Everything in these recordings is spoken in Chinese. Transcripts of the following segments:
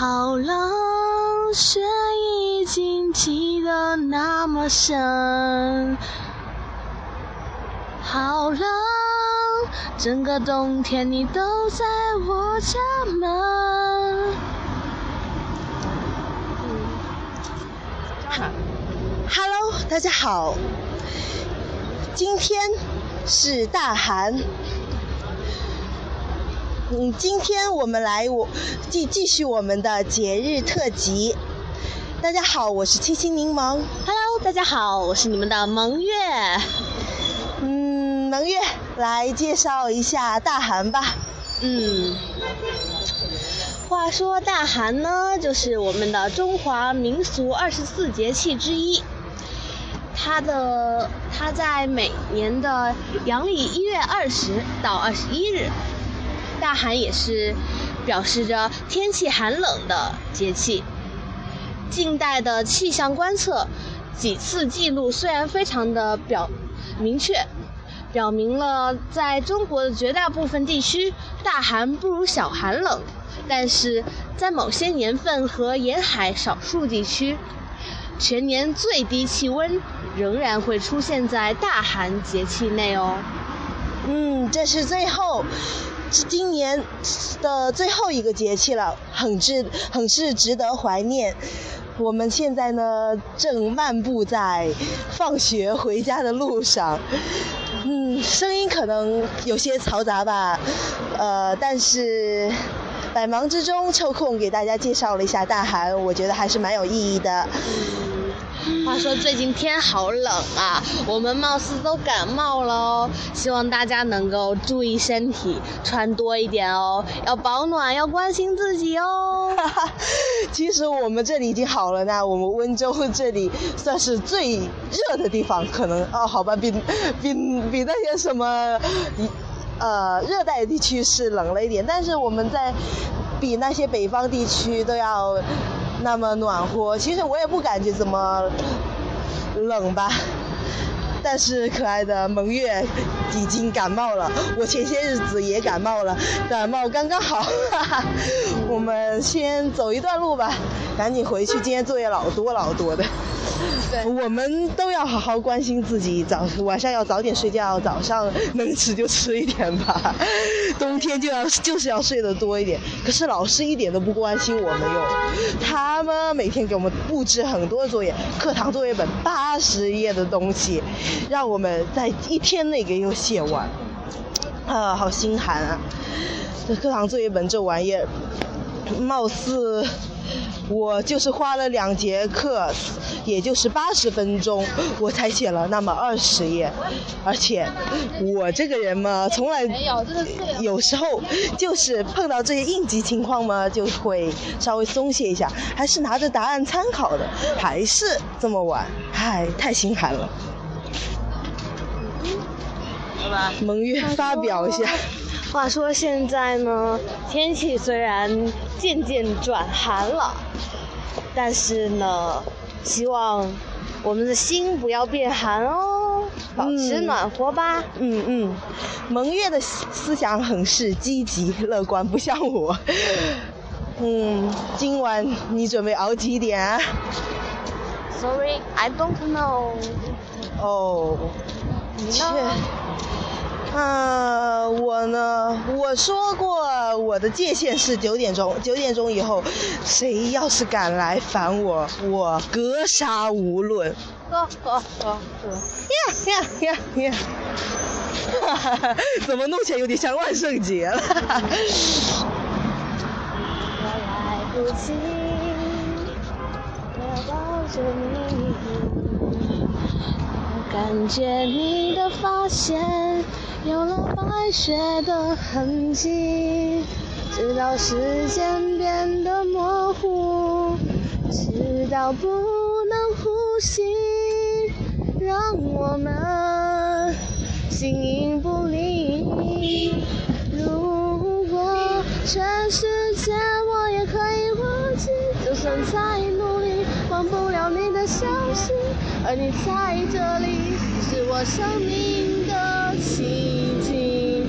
好冷，雪已经积得那么深。好冷，整个冬天你都在我家门。Hello，大家好，今天是大寒。嗯，今天我们来我继继续我们的节日特辑。大家好，我是七星柠檬。Hello，大家好，我是你们的萌月。嗯，萌月来介绍一下大寒吧。嗯，话说大寒呢，就是我们的中华民俗二十四节气之一。它的它在每年的阳历一月二十到二十一日，大寒也是表示着天气寒冷的节气。近代的气象观测几次记录虽然非常的表明确，表明了在中国的绝大部分地区大寒不如小寒冷，但是在某些年份和沿海少数地区，全年最低气温仍然会出现在大寒节气内哦。嗯，这是最后，是今年的最后一个节气了，很值很是值得怀念。我们现在呢，正漫步在放学回家的路上，嗯，声音可能有些嘈杂吧，呃，但是百忙之中抽空给大家介绍了一下大寒，我觉得还是蛮有意义的。话说最近天好冷啊，我们貌似都感冒了哦。希望大家能够注意身体，穿多一点哦，要保暖，要关心自己哦。其实我们这里已经好了呢，我们温州这里算是最热的地方，可能哦，好吧，比比比那些什么，呃，热带地区是冷了一点，但是我们在比那些北方地区都要那么暖和。其实我也不感觉怎么冷吧。但是可爱的萌月已经感冒了，我前些日子也感冒了，感冒刚刚好，哈哈。我们先走一段路吧，赶紧回去，今天作业老多老多的。对我们都要好好关心自己，早晚上要早点睡觉，早上能吃就吃一点吧。冬天就要就是要睡得多一点，可是老师一点都不关心我们哟，他们每天给我们布置很多作业，课堂作业本八十页的东西，让我们在一天内给又写完，啊，好心寒啊！这课堂作业本这玩意儿，貌似我就是花了两节课，也就是八十分钟，我才写了那么二十页，而且我这个人嘛，从来没有，时候就是碰到这些应急情况嘛，就会稍微松懈一下，还是拿着答案参考的，还是这么晚，唉，太心寒了。好吧。蒙月发表一下，话说现在呢，天气虽然渐渐转寒了，但是呢，希望我们的心不要变寒哦，保持嗯暖和吧。嗯嗯，蒙月的思思想很是积极乐观，不像我。嗯，今晚你准备熬几点啊？Sorry, I don't know。哦，你切呢？啊，我呢？我说过我的界限是九点钟，九点钟以后，谁要是敢来烦我，我格杀无论。喝喝喝喝。呀呀呀呀！哈哈哈，怎么弄起来有点像万圣节了？我来不及我抱着你，我感觉你的发线有了白雪的痕迹，直到时间变得模糊，直到不能呼吸，让我们形影不离。如果全世界我也可以忘记，就算再努力，忘不了你的消息。而你在这里，是我生命奇迹。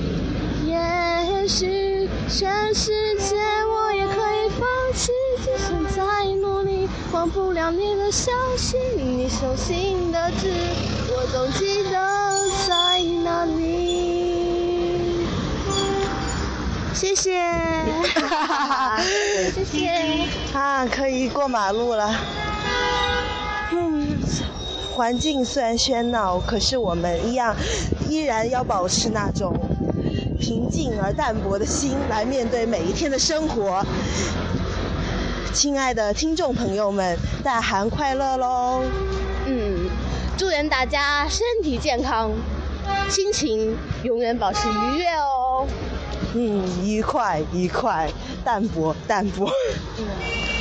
也许全世界我也可以放弃，就忘不了你的消息，你手心的痣，我总记得在哪里。谢谢，谢谢。啊，可以过马路了。嗯，环境虽然喧闹，可是我们一样，依然要保持那种平静而淡泊的心来面对每一天的生活。亲爱的听众朋友们，大寒快乐喽！嗯，祝愿大家身体健康，心情永远保持愉悦哦。嗯，愉快愉快，淡泊淡泊。嗯。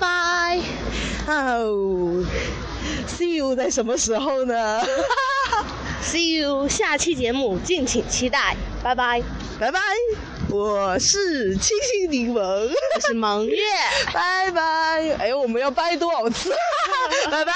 Goodbye。哦，See you 在什么时候呢？See you 下期节目敬请期待，拜拜，拜拜。我是清新柠檬，我是萌月，拜拜。哎呦，我们要拜多少次？拜 拜。